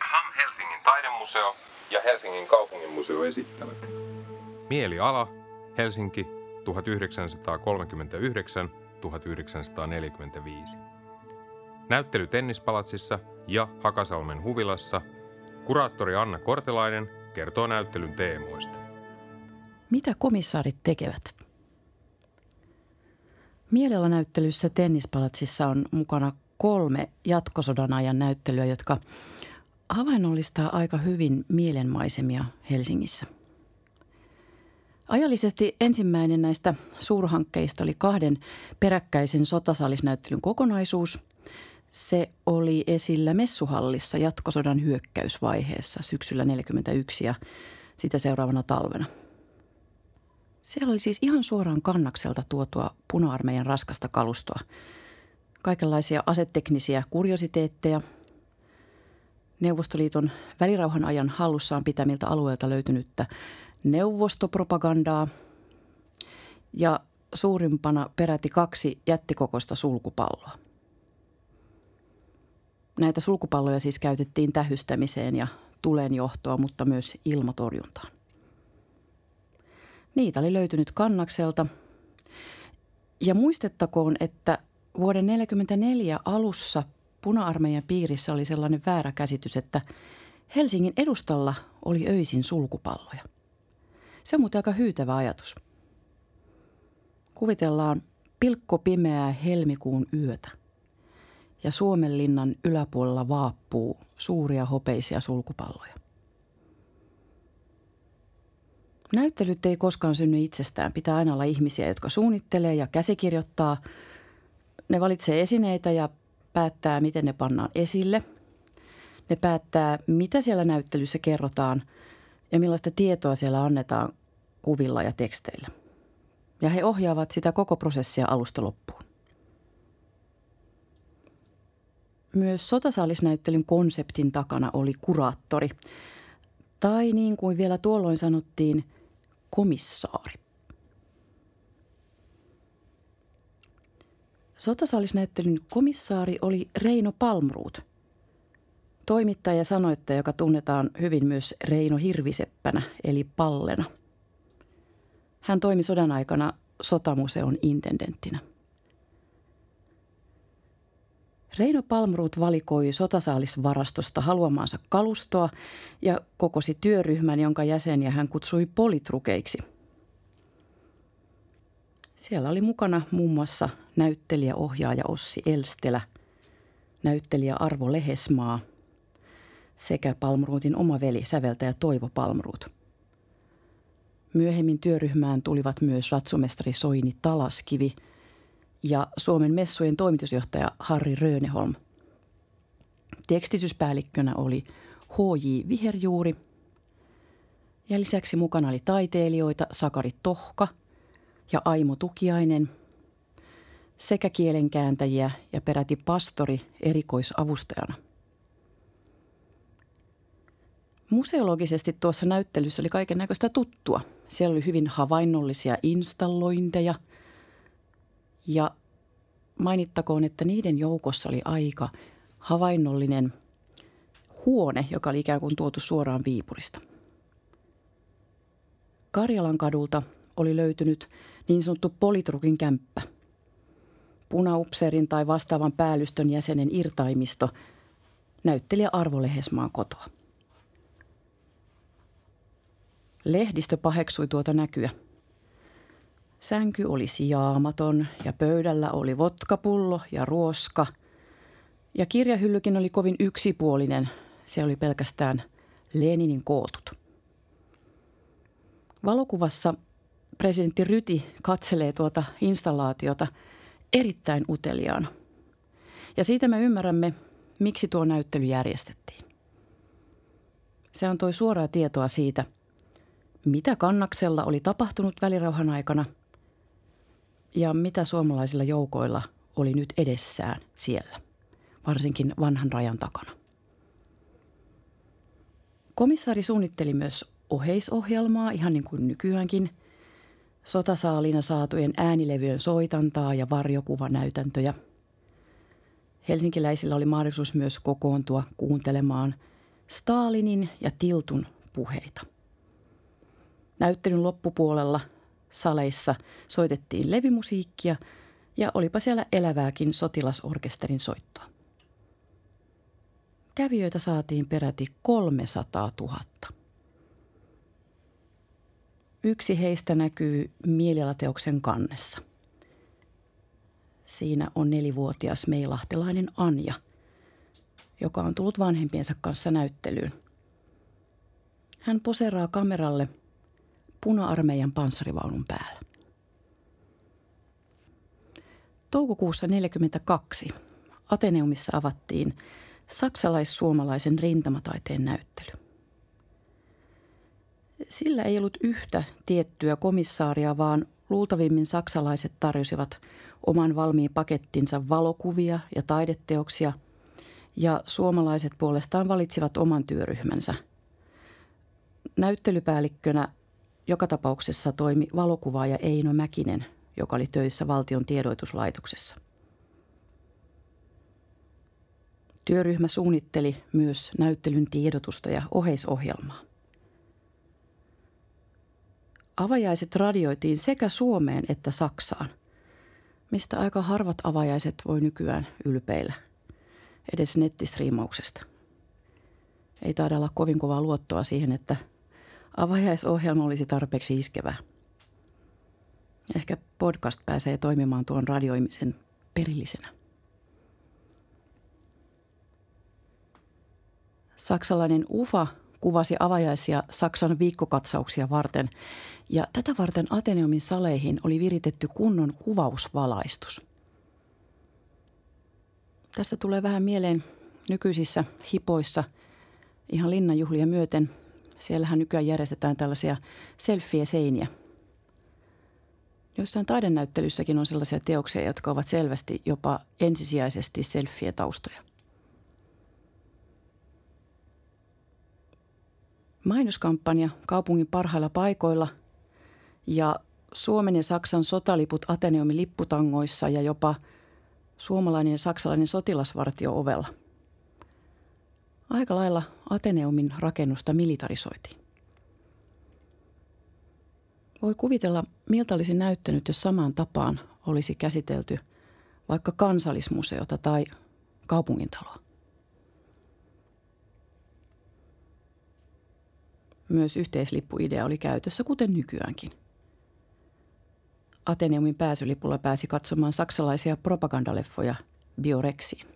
HAM Helsingin taidemuseo ja Helsingin kaupunginmuseo esittävät. Mieliala, Helsinki, 1939-1945. Näyttely Tennispalatsissa ja Hakasalmen huvilassa. Kuraattori Anna Kortelainen kertoo näyttelyn teemoista. Mitä komissaarit tekevät? Mielialanäyttelyssä Tennispalatsissa on mukana kolme jatkosodan ajan näyttelyä, jotka havainnollistaa aika hyvin mielenmaisemia Helsingissä. Ajallisesti ensimmäinen näistä suurhankkeista oli kahden peräkkäisen sotasalisnäyttelyn kokonaisuus. Se oli esillä Messuhallissa jatkosodan hyökkäysvaiheessa syksyllä 1941 ja sitä seuraavana talvena. Siellä oli siis ihan suoraan kannakselta tuotua puna-armeijan raskasta kalustoa. Kaikenlaisia aseteknisiä kuriositeetteja, Neuvostoliiton välirauhan ajan hallussaan pitämiltä alueilta löytynyttä neuvostopropagandaa ja suurimpana peräti kaksi jättikokoista sulkupalloa. Näitä sulkupalloja siis käytettiin tähystämiseen ja tulenjohtoa, mutta myös ilmatorjuntaan. Niitä oli löytynyt kannakselta. Ja muistettakoon, että vuoden 1944 alussa puna-armeijan piirissä oli sellainen väärä käsitys, että Helsingin edustalla oli öisin sulkupalloja. Se on muuten aika hyytävä ajatus. Kuvitellaan pilkkopimeää helmikuun yötä ja Suomenlinnan yläpuolella vaappuu suuria hopeisia sulkupalloja. Näyttelyt ei koskaan synny itsestään. Pitää aina olla ihmisiä, jotka suunnittelee ja käsikirjoittaa. Ne valitsee esineitä ja päättää, miten ne pannaan esille. Ne päättää, mitä siellä näyttelyssä kerrotaan ja millaista tietoa siellä annetaan kuvilla ja teksteillä. Ja he ohjaavat sitä koko prosessia alusta loppuun. Myös sotasaalisnäyttelyn konseptin takana oli kuraattori, tai niin kuin vielä tuolloin sanottiin, komissaari. Sotasaalisnäyttelyn komissaari oli Reino Palmruut, toimittaja ja sanoittaja, joka tunnetaan hyvin myös Reino Hirviseppänä eli Pallena. Hän toimi sodan aikana sotamuseon intendenttinä. Reino Palmruut valikoi sotasaalisvarastosta haluamaansa kalustoa ja kokosi työryhmän, jonka jäseniä hän kutsui politrukeiksi. Siellä oli mukana muun muassa näyttelijäohjaaja Ossi Elstelä, näyttelijä Arvo Lehesmaa sekä Palmruutin oma veli, säveltäjä Toivo Palmruut. Myöhemmin työryhmään tulivat myös ratsumestari Soini Talaskivi – ja Suomen messujen toimitusjohtaja Harri Röneholm. Tekstityspäällikkönä oli H.J. Viherjuuri ja lisäksi mukana oli taiteilijoita Sakari Tohka ja Aimo Tukiainen sekä kielenkääntäjiä ja peräti pastori erikoisavustajana. Museologisesti tuossa näyttelyssä oli kaiken näköistä tuttua. Siellä oli hyvin havainnollisia installointeja – ja mainittakoon, että niiden joukossa oli aika havainnollinen huone, joka oli ikään kuin tuotu suoraan Viipurista. Karjalan kadulta oli löytynyt niin sanottu politrukin kämppä. Punaupseerin tai vastaavan päällystön jäsenen irtaimisto näyttelijä Arvo Lehesmaan kotoa. Lehdistö paheksui tuota näkyä – Sänky oli sijaamaton ja pöydällä oli votkapullo ja ruoska. Ja kirjahyllykin oli kovin yksipuolinen. Se oli pelkästään Leninin kootut. Valokuvassa presidentti Ryti katselee tuota installaatiota erittäin uteliaan. Ja siitä me ymmärrämme, miksi tuo näyttely järjestettiin. Se antoi suoraa tietoa siitä, mitä kannaksella oli tapahtunut välirauhan aikana – ja mitä suomalaisilla joukoilla oli nyt edessään siellä, varsinkin vanhan rajan takana. Komissaari suunnitteli myös oheisohjelmaa, ihan niin kuin nykyäänkin. sotasaalina saatujen äänilevyjen soitantaa ja varjokuvanäytäntöjä. Helsinkiläisillä oli mahdollisuus myös kokoontua kuuntelemaan Stalinin ja Tiltun puheita. Näyttelyn loppupuolella saleissa soitettiin levymusiikkia ja olipa siellä elävääkin sotilasorkesterin soittoa. Kävijöitä saatiin peräti 300 000. Yksi heistä näkyy mielialateoksen kannessa. Siinä on nelivuotias meilahtelainen Anja, joka on tullut vanhempiensa kanssa näyttelyyn. Hän poseraa kameralle puna-armeijan panssarivaunun päällä. Toukokuussa 1942 Ateneumissa avattiin saksalais-suomalaisen rintamataiteen näyttely. Sillä ei ollut yhtä tiettyä komissaaria, vaan luultavimmin saksalaiset tarjosivat oman valmiin pakettinsa valokuvia ja taideteoksia, ja suomalaiset puolestaan valitsivat oman työryhmänsä. Näyttelypäällikkönä joka tapauksessa toimi valokuvaaja Eino Mäkinen, joka oli töissä valtion tiedoituslaitoksessa. Työryhmä suunnitteli myös näyttelyn tiedotusta ja oheisohjelmaa. Avajaiset radioitiin sekä Suomeen että Saksaan, mistä aika harvat avajaiset voi nykyään ylpeillä, edes nettistriimauksesta. Ei taida olla kovin kovaa luottoa siihen, että avajaisohjelma olisi tarpeeksi iskevä. Ehkä podcast pääsee toimimaan tuon radioimisen perillisenä. Saksalainen UFA kuvasi avajaisia Saksan viikkokatsauksia varten ja tätä varten Ateneumin saleihin oli viritetty kunnon kuvausvalaistus. Tästä tulee vähän mieleen nykyisissä hipoissa ihan linnanjuhlia myöten. Siellähän nykyään järjestetään tällaisia selfie-seiniä. Joissain taidenäyttelyssäkin on sellaisia teoksia, jotka ovat selvästi jopa ensisijaisesti selfie-taustoja. Mainoskampanja kaupungin parhailla paikoilla ja Suomen ja Saksan sotaliput Ateneumin lipputangoissa ja jopa suomalainen ja saksalainen sotilasvartio ovella. Aika lailla Ateneumin rakennusta militarisoitiin. Voi kuvitella, miltä olisi näyttänyt, jos samaan tapaan olisi käsitelty vaikka kansallismuseota tai kaupungintaloa. Myös yhteislippuidea oli käytössä, kuten nykyäänkin. Ateneumin pääsylipulla pääsi katsomaan saksalaisia propagandaleffoja Biorexiin.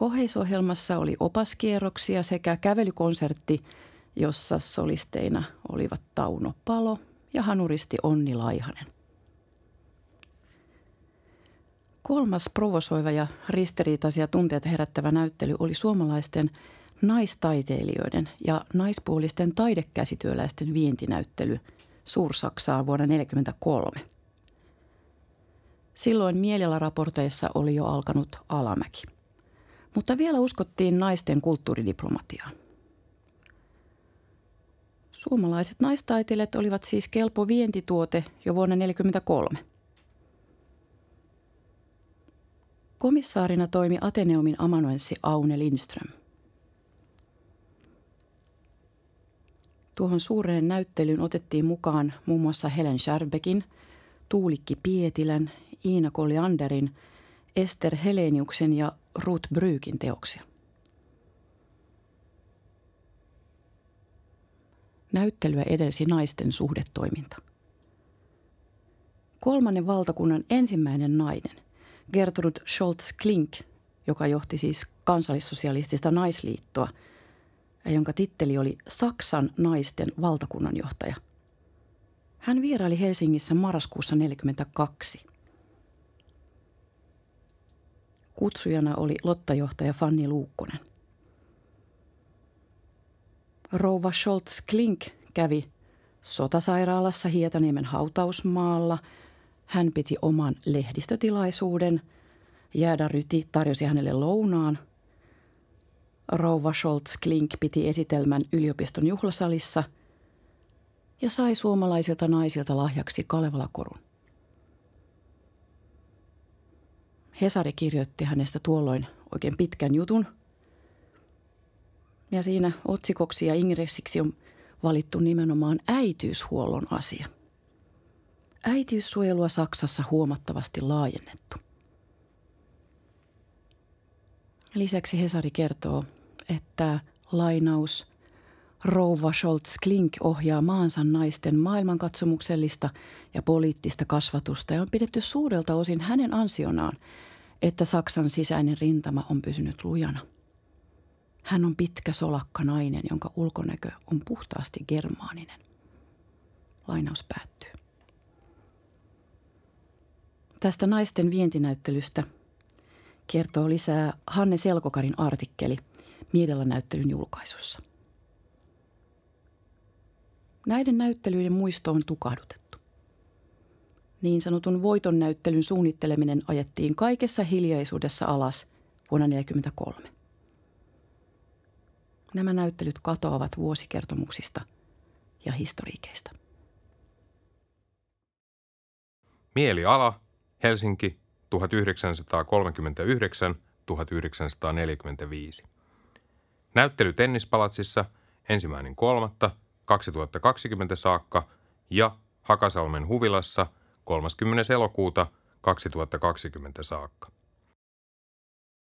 Oheisohjelmassa oli opaskierroksia sekä kävelykonsertti, jossa solisteina olivat Tauno Palo ja hanuristi Onni Laihanen. Kolmas provosoiva ja ristiriitaisia tunteita herättävä näyttely oli suomalaisten naistaiteilijoiden ja naispuolisten taidekäsityöläisten vientinäyttely Suursaksaan vuonna 1943. Silloin mielilaraporteissa oli jo alkanut alamäki. Mutta vielä uskottiin naisten kulttuuridiplomatiaan. Suomalaiset naistaiteilijat olivat siis kelpo vientituote jo vuonna 1943. Komissaarina toimi Ateneumin amanuenssi Aune Lindström. Tuohon suureen näyttelyyn otettiin mukaan muun muassa Helen Schärbekin, Tuulikki Pietilän, Iina Kollianderin, Ester Heleniuksen ja Ruth Brykin teoksia. Näyttelyä edelsi naisten suhdetoiminta. Kolmannen valtakunnan ensimmäinen nainen – Gertrud Scholz-Klink, joka johti siis kansallissosialistista naisliittoa, jonka titteli oli Saksan naisten valtakunnanjohtaja. Hän vieraili Helsingissä marraskuussa 1942. Kutsujana oli lottajohtaja Fanni Luukkonen. Rouva Scholz-Klink kävi sotasairaalassa Hietaniemen hautausmaalla – hän piti oman lehdistötilaisuuden. Jäädä Ryti tarjosi hänelle lounaan. Rouva Scholz Klink piti esitelmän yliopiston juhlasalissa ja sai suomalaisilta naisilta lahjaksi Kalevala-korun. Hesari kirjoitti hänestä tuolloin oikein pitkän jutun. Ja siinä otsikoksi ja ingressiksi on valittu nimenomaan äitiyshuollon asia. Äitiyssuojelua Saksassa huomattavasti laajennettu. Lisäksi Hesari kertoo, että lainaus Rouva Scholz Klink ohjaa maansa naisten maailmankatsomuksellista ja poliittista kasvatusta ja on pidetty suurelta osin hänen ansionaan, että Saksan sisäinen rintama on pysynyt lujana. Hän on pitkä solakka nainen, jonka ulkonäkö on puhtaasti germaaninen. Lainaus päättyy. Tästä naisten vientinäyttelystä kertoo lisää Hanne Selkokarin artikkeli Miedellä-näyttelyn julkaisussa. Näiden näyttelyiden muisto on tukahdutettu. Niin sanotun voiton näyttelyn suunnitteleminen ajettiin kaikessa hiljaisuudessa alas vuonna 1943. Nämä näyttelyt katoavat vuosikertomuksista ja historiikeista. Mieliala, Helsinki, 1939-1945. Näyttely Tennispalatsissa ensimmäinen kolmatta 2020 saakka ja Hakasalmen huvilassa 30. elokuuta 2020 saakka.